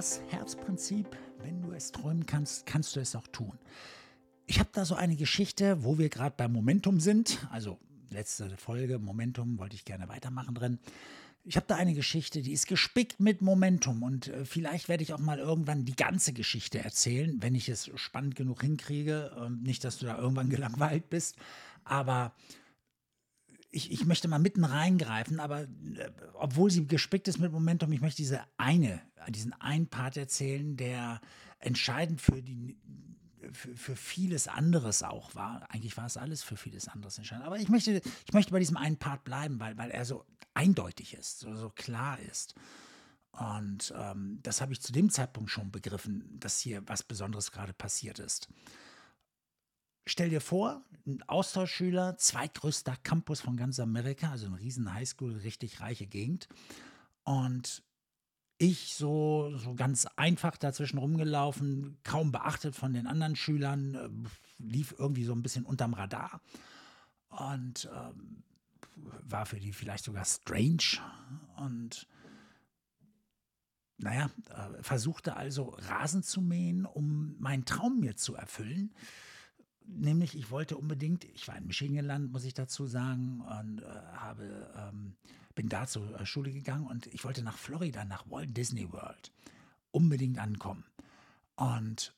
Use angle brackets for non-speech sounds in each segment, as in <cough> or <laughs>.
Das Herzprinzip, wenn du es träumen kannst, kannst du es auch tun. Ich habe da so eine Geschichte, wo wir gerade beim Momentum sind. Also letzte Folge, Momentum, wollte ich gerne weitermachen drin. Ich habe da eine Geschichte, die ist gespickt mit Momentum und äh, vielleicht werde ich auch mal irgendwann die ganze Geschichte erzählen, wenn ich es spannend genug hinkriege. Ähm, nicht, dass du da irgendwann gelangweilt bist, aber ich, ich möchte mal mitten reingreifen, aber äh, obwohl sie gespickt ist mit Momentum, ich möchte diese eine, diesen einen Part erzählen, der entscheidend für die für, für, vieles anderes auch war. Eigentlich war es alles für vieles anderes entscheidend. Aber ich möchte, ich möchte bei diesem einen Part bleiben, weil, weil er so eindeutig ist, so, so klar ist. Und ähm, das habe ich zu dem Zeitpunkt schon begriffen, dass hier was Besonderes gerade passiert ist. Stell dir vor, ein Austauschschüler, zweitgrößter Campus von ganz Amerika, also eine riesen Highschool, richtig reiche Gegend. Und ich so, so ganz einfach dazwischen rumgelaufen, kaum beachtet von den anderen Schülern, äh, lief irgendwie so ein bisschen unterm Radar. Und ähm, war für die vielleicht sogar strange. Und naja, äh, versuchte also Rasen zu mähen, um meinen Traum mir zu erfüllen nämlich ich wollte unbedingt, ich war in Michigan gelandet, muss ich dazu sagen, und äh, habe, ähm, bin da zur äh, Schule gegangen und ich wollte nach Florida, nach Walt Disney World, unbedingt ankommen. Und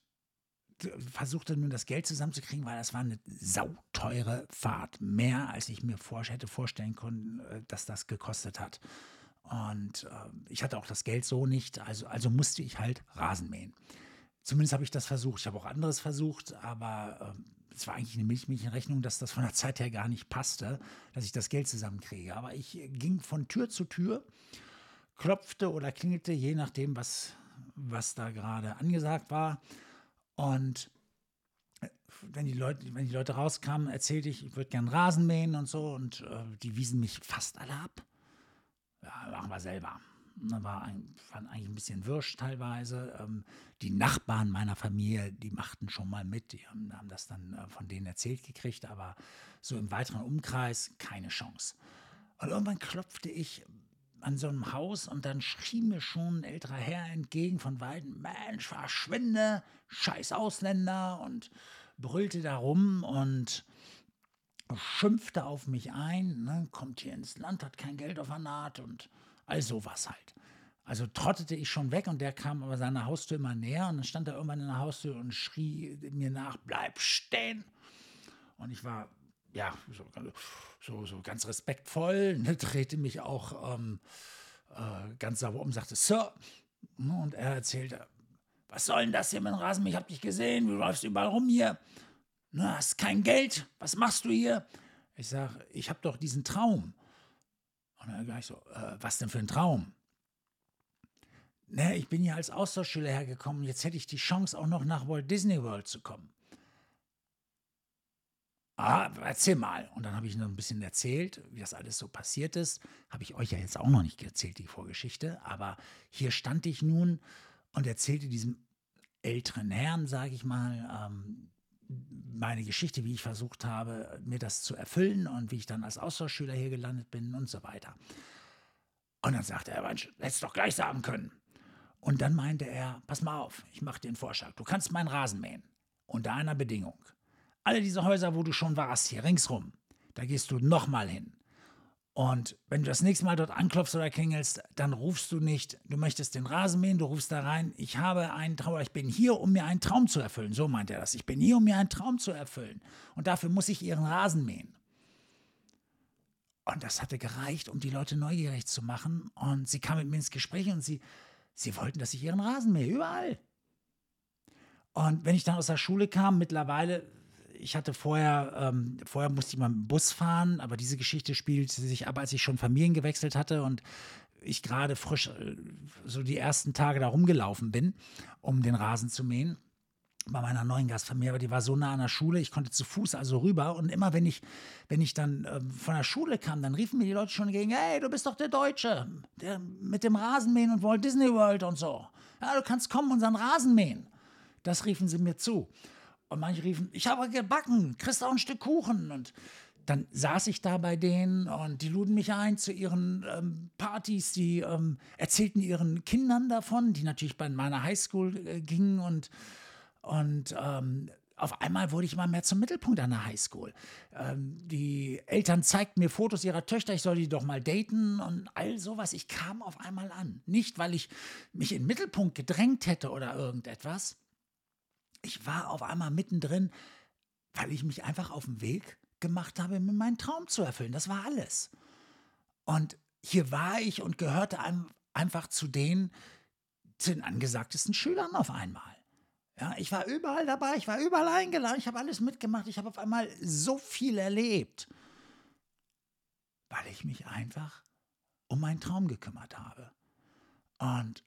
versuchte nun das Geld zusammenzukriegen, weil das war eine sauteure Fahrt. Mehr, als ich mir vor, hätte vorstellen können, äh, dass das gekostet hat. Und äh, ich hatte auch das Geld so nicht, also, also musste ich halt Rasen mähen. Zumindest habe ich das versucht. Ich habe auch anderes versucht, aber ähm, es war eigentlich eine Milchmädchenrechnung, dass das von der Zeit her gar nicht passte, dass ich das Geld zusammenkriege. Aber ich ging von Tür zu Tür, klopfte oder klingelte, je nachdem, was, was da gerade angesagt war. Und äh, wenn die, Leute, wenn die Leute rauskamen, erzählte ich, ich würde gern Rasen mähen und so. Und äh, die wiesen mich fast alle ab. Ja, machen wir selber. War ein, fand eigentlich ein bisschen Wirsch teilweise. Ähm, die Nachbarn meiner Familie, die machten schon mal mit, die haben, haben das dann äh, von denen erzählt gekriegt, aber so im weiteren Umkreis keine Chance. Und irgendwann klopfte ich an so einem Haus und dann schrie mir schon ein älterer Herr entgegen von Weitem, Mensch, verschwinde, scheiß Ausländer und brüllte da rum und schimpfte auf mich ein, ne, kommt hier ins Land, hat kein Geld auf der Naht und all sowas halt. Also trottete ich schon weg und der kam aber seiner Haustür immer näher und dann stand er irgendwann in der Haustür und schrie mir nach, bleib stehen. Und ich war, ja, so, so, so ganz respektvoll, ne, drehte mich auch ähm, äh, ganz sauber um, sagte, Sir. Ne, und er erzählte, was soll denn das hier mit dem Rasen? Ich hab dich gesehen, du läufst überall rum hier. Du ne, hast kein Geld, was machst du hier? Ich sage, ich habe doch diesen Traum. Und dann gleich so, äh, was denn für ein Traum? Ne, ich bin ja als Austauschschüler hergekommen, jetzt hätte ich die Chance, auch noch nach Walt Disney World zu kommen. Ah, erzähl mal. Und dann habe ich noch ein bisschen erzählt, wie das alles so passiert ist. Habe ich euch ja jetzt auch noch nicht erzählt, die Vorgeschichte. Aber hier stand ich nun und erzählte diesem älteren Herrn, sage ich mal, ähm, meine Geschichte, wie ich versucht habe, mir das zu erfüllen und wie ich dann als Austauschschüler hier gelandet bin und so weiter. Und dann sagte er, Mensch, hättest doch gleich sagen können. Und dann meinte er, pass mal auf, ich mache dir einen Vorschlag. Du kannst meinen Rasen mähen. Unter einer Bedingung. Alle diese Häuser, wo du schon warst, hier ringsrum, da gehst du nochmal hin. Und wenn du das nächste Mal dort anklopfst oder klingelst, dann rufst du nicht, du möchtest den Rasen mähen, du rufst da rein, ich habe einen Traum, ich bin hier, um mir einen Traum zu erfüllen. So meint er das. Ich bin hier, um mir einen Traum zu erfüllen. Und dafür muss ich ihren Rasen mähen. Und das hatte gereicht, um die Leute neugierig zu machen. Und sie kamen mit mir ins Gespräch und sie, sie wollten, dass ich ihren Rasen mähe, überall. Und wenn ich dann aus der Schule kam, mittlerweile ich hatte vorher, ähm, vorher musste ich mal mit dem Bus fahren, aber diese Geschichte spielte sich ab, als ich schon Familien gewechselt hatte und ich gerade frisch äh, so die ersten Tage da rumgelaufen bin, um den Rasen zu mähen bei meiner neuen Gastfamilie, aber die war so nah an der Schule, ich konnte zu Fuß also rüber und immer wenn ich, wenn ich dann äh, von der Schule kam, dann riefen mir die Leute schon entgegen, hey, du bist doch der Deutsche, der mit dem Rasenmähen und Walt Disney World und so. Ja, du kannst kommen, unseren Rasen mähen. Das riefen sie mir zu. Und manche riefen, ich habe gebacken, kriegst auch ein Stück Kuchen. Und dann saß ich da bei denen und die luden mich ein zu ihren ähm, Partys. Die ähm, erzählten ihren Kindern davon, die natürlich bei meiner Highschool äh, gingen und, und ähm, auf einmal wurde ich immer mehr zum Mittelpunkt an der Highschool. Ähm, die Eltern zeigten mir Fotos ihrer Töchter, ich soll die doch mal daten und all sowas. Ich kam auf einmal an. Nicht, weil ich mich in den Mittelpunkt gedrängt hätte oder irgendetwas. Ich war auf einmal mittendrin, weil ich mich einfach auf den Weg gemacht habe, mir meinen Traum zu erfüllen. Das war alles. Und hier war ich und gehörte einfach zu den, zu den angesagtesten Schülern auf einmal. Ja, ich war überall dabei, ich war überall eingeladen, ich habe alles mitgemacht, ich habe auf einmal so viel erlebt, weil ich mich einfach um meinen Traum gekümmert habe. Und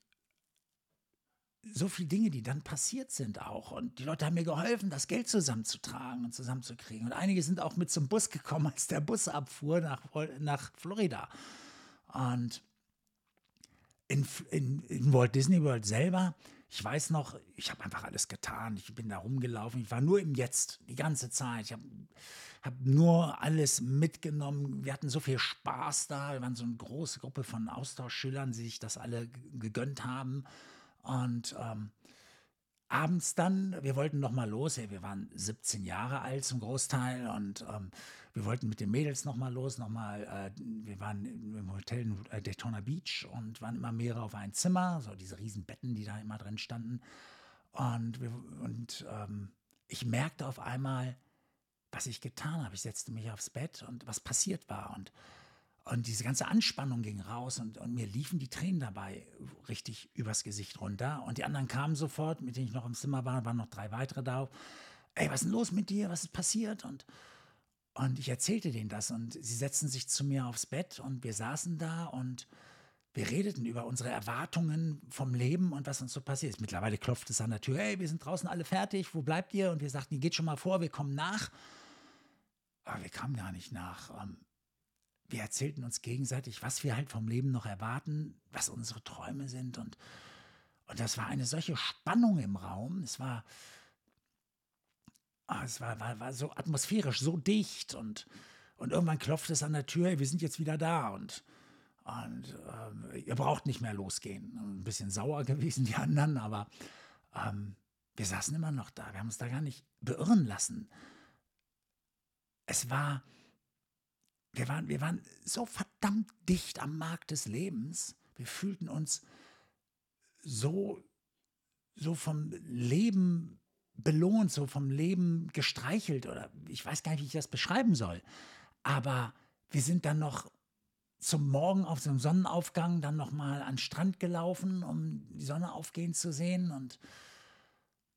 so viele Dinge, die dann passiert sind auch. Und die Leute haben mir geholfen, das Geld zusammenzutragen und zusammenzukriegen. Und einige sind auch mit zum Bus gekommen, <laughs> als der Bus abfuhr nach, nach Florida. Und in, in, in Walt Disney World selber, ich weiß noch, ich habe einfach alles getan. Ich bin da rumgelaufen. Ich war nur im Jetzt die ganze Zeit. Ich habe hab nur alles mitgenommen. Wir hatten so viel Spaß da. Wir waren so eine große Gruppe von Austauschschülern, die sich das alle gegönnt haben. Und ähm, abends dann, wir wollten noch mal los. wir waren 17 Jahre alt zum Großteil und ähm, wir wollten mit den Mädels noch mal los. Noch mal, äh, wir waren im Hotel in äh, Daytona Beach und waren immer mehrere auf ein Zimmer, so diese riesen Betten, die da immer drin standen. Und, wir, und ähm, ich merkte auf einmal, was ich getan habe. Ich setzte mich aufs Bett und was passiert war. Und und diese ganze Anspannung ging raus und, und, mir liefen die Tränen dabei richtig übers Gesicht runter. Und die anderen kamen sofort, mit denen ich noch im Zimmer war, waren noch drei weitere da. Ey, was ist denn los mit dir? Was ist passiert? Und, und ich erzählte denen das und sie setzten sich zu mir aufs Bett und wir saßen da und wir redeten über unsere Erwartungen vom Leben und was uns so passiert ist. Mittlerweile klopft es an der Tür, hey, wir sind draußen alle fertig, wo bleibt ihr? Und wir sagten, ihr geht schon mal vor, wir kommen nach. Aber wir kamen gar nicht nach. Ähm, wir erzählten uns gegenseitig, was wir halt vom Leben noch erwarten, was unsere Träume sind. Und, und das war eine solche Spannung im Raum. Es war, oh, es war, war, war so atmosphärisch, so dicht. Und, und irgendwann klopfte es an der Tür, wir sind jetzt wieder da. Und, und äh, ihr braucht nicht mehr losgehen. Ein bisschen sauer <laughs> gewesen, die anderen, aber ähm, wir saßen immer noch da. Wir haben uns da gar nicht beirren lassen. Es war wir waren, wir waren so verdammt dicht am Markt des Lebens. Wir fühlten uns so, so vom Leben belohnt, so vom Leben gestreichelt oder ich weiß gar nicht, wie ich das beschreiben soll. Aber wir sind dann noch zum Morgen auf so einem Sonnenaufgang dann noch mal an den Strand gelaufen, um die Sonne aufgehen zu sehen und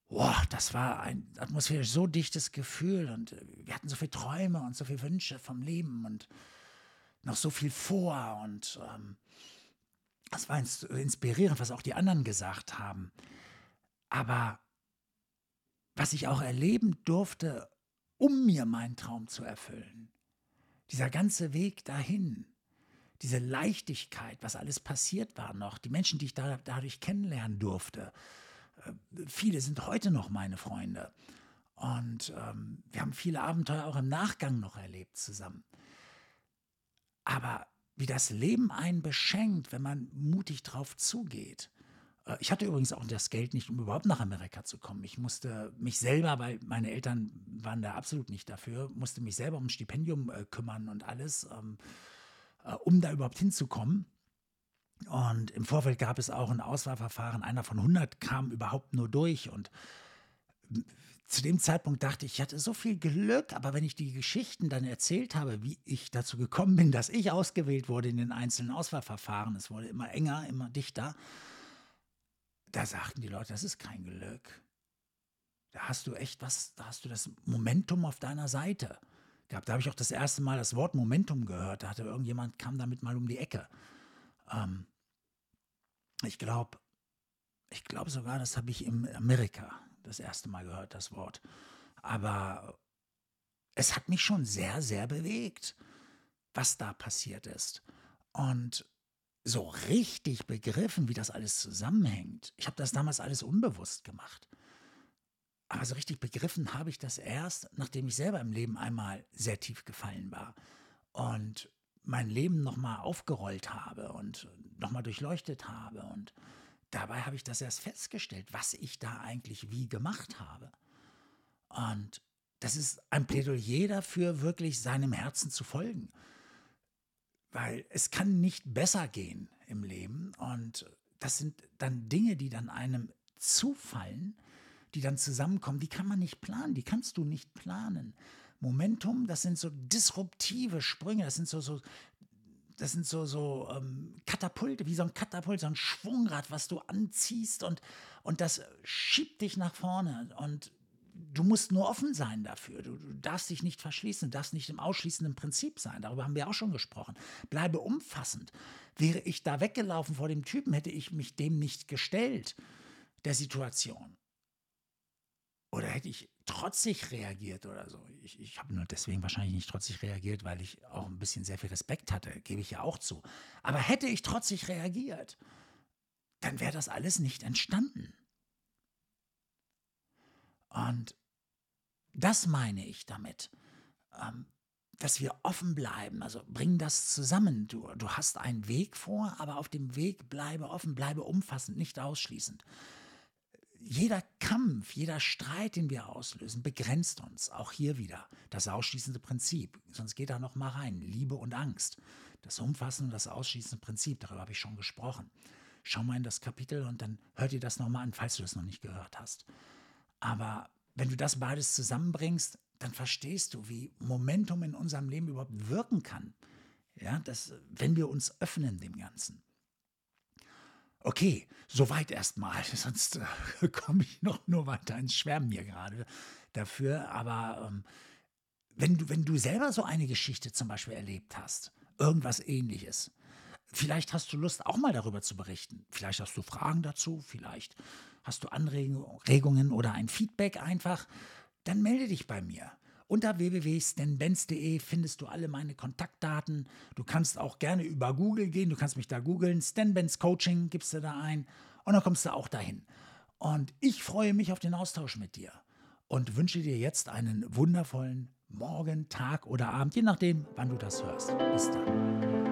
Boah, das war ein atmosphärisch so dichtes Gefühl und äh, wir hatten so viele Träume und so viele Wünsche vom Leben und noch so viel vor und ähm, das war inspirierend, was auch die anderen gesagt haben. Aber was ich auch erleben durfte, um mir meinen Traum zu erfüllen, dieser ganze Weg dahin, diese Leichtigkeit, was alles passiert war noch, die Menschen, die ich da, dadurch kennenlernen durfte, viele sind heute noch meine Freunde. Und ähm, wir haben viele Abenteuer auch im Nachgang noch erlebt zusammen. Aber wie das Leben einen beschenkt, wenn man mutig drauf zugeht. Äh, ich hatte übrigens auch das Geld nicht, um überhaupt nach Amerika zu kommen. Ich musste mich selber, weil meine Eltern waren da absolut nicht dafür, musste mich selber um ein Stipendium äh, kümmern und alles, ähm, äh, um da überhaupt hinzukommen. Und im Vorfeld gab es auch ein Auswahlverfahren. Einer von 100 kam überhaupt nur durch. Und zu dem Zeitpunkt dachte ich, ich hatte so viel Glück, aber wenn ich die Geschichten dann erzählt habe, wie ich dazu gekommen bin, dass ich ausgewählt wurde in den einzelnen Auswahlverfahren, es wurde immer enger, immer dichter, da sagten die Leute, das ist kein Glück. Da hast du echt was, da hast du das Momentum auf deiner Seite gehabt. Da habe ich auch das erste Mal das Wort Momentum gehört. Da hatte irgendjemand, kam damit mal um die Ecke. Ähm, ich glaube, ich glaube sogar, das habe ich in Amerika das erste Mal gehört, das Wort. Aber es hat mich schon sehr, sehr bewegt, was da passiert ist. Und so richtig begriffen, wie das alles zusammenhängt. Ich habe das damals alles unbewusst gemacht. Aber so richtig begriffen habe ich das erst, nachdem ich selber im Leben einmal sehr tief gefallen war und mein Leben nochmal aufgerollt habe und nochmal durchleuchtet habe. Und dabei habe ich das erst festgestellt, was ich da eigentlich wie gemacht habe. Und das ist ein Plädoyer dafür, wirklich seinem Herzen zu folgen. Weil es kann nicht besser gehen im Leben. Und das sind dann Dinge, die dann einem zufallen, die dann zusammenkommen, die kann man nicht planen, die kannst du nicht planen. Momentum, das sind so disruptive Sprünge, das sind so, so das sind so, so ähm, Katapulte, wie so ein Katapult, so ein Schwungrad, was du anziehst und, und das schiebt dich nach vorne. Und du musst nur offen sein dafür. Du, du, darfst dich nicht verschließen, du darfst nicht im ausschließenden Prinzip sein. Darüber haben wir auch schon gesprochen. Bleibe umfassend. Wäre ich da weggelaufen vor dem Typen, hätte ich mich dem nicht gestellt, der Situation. Oder hätte ich trotzig reagiert oder so. Ich, ich habe nur deswegen wahrscheinlich nicht trotzig reagiert, weil ich auch ein bisschen sehr viel Respekt hatte, gebe ich ja auch zu. Aber hätte ich trotzig reagiert, dann wäre das alles nicht entstanden. Und das meine ich damit, ähm, dass wir offen bleiben. Also bring das zusammen. Du, du hast einen Weg vor, aber auf dem Weg bleibe offen, bleibe umfassend, nicht ausschließend jeder Kampf, jeder Streit, den wir auslösen, begrenzt uns. Auch hier wieder das ausschließende Prinzip. Sonst geht da noch mal rein. Liebe und Angst. Das umfassende und das ausschließende Prinzip, darüber habe ich schon gesprochen. Schau mal in das Kapitel und dann hör dir das nochmal an, falls du das noch nicht gehört hast. Aber wenn du das beides zusammenbringst, dann verstehst du, wie Momentum in unserem Leben überhaupt wirken kann. Ja, dass, wenn wir uns öffnen dem Ganzen. Okay, soweit erstmal, <laughs> sonst äh, <laughs> komme ich noch nur weiter ins Schwärmen hier gerade dafür. Aber ähm, wenn, du, wenn du selber so eine Geschichte zum Beispiel erlebt hast, irgendwas ähnliches, vielleicht hast du Lust, auch mal darüber zu berichten. Vielleicht hast du Fragen dazu, vielleicht hast du Anregungen oder ein Feedback einfach, dann melde dich bei mir. Unter www.stanbenz.de findest du alle meine Kontaktdaten. Du kannst auch gerne über Google gehen, du kannst mich da googeln. Stan Benz Coaching gibst du da ein und dann kommst du auch dahin. Und ich freue mich auf den Austausch mit dir und wünsche dir jetzt einen wundervollen Morgen, Tag oder Abend, je nachdem, wann du das hörst. Bis dann.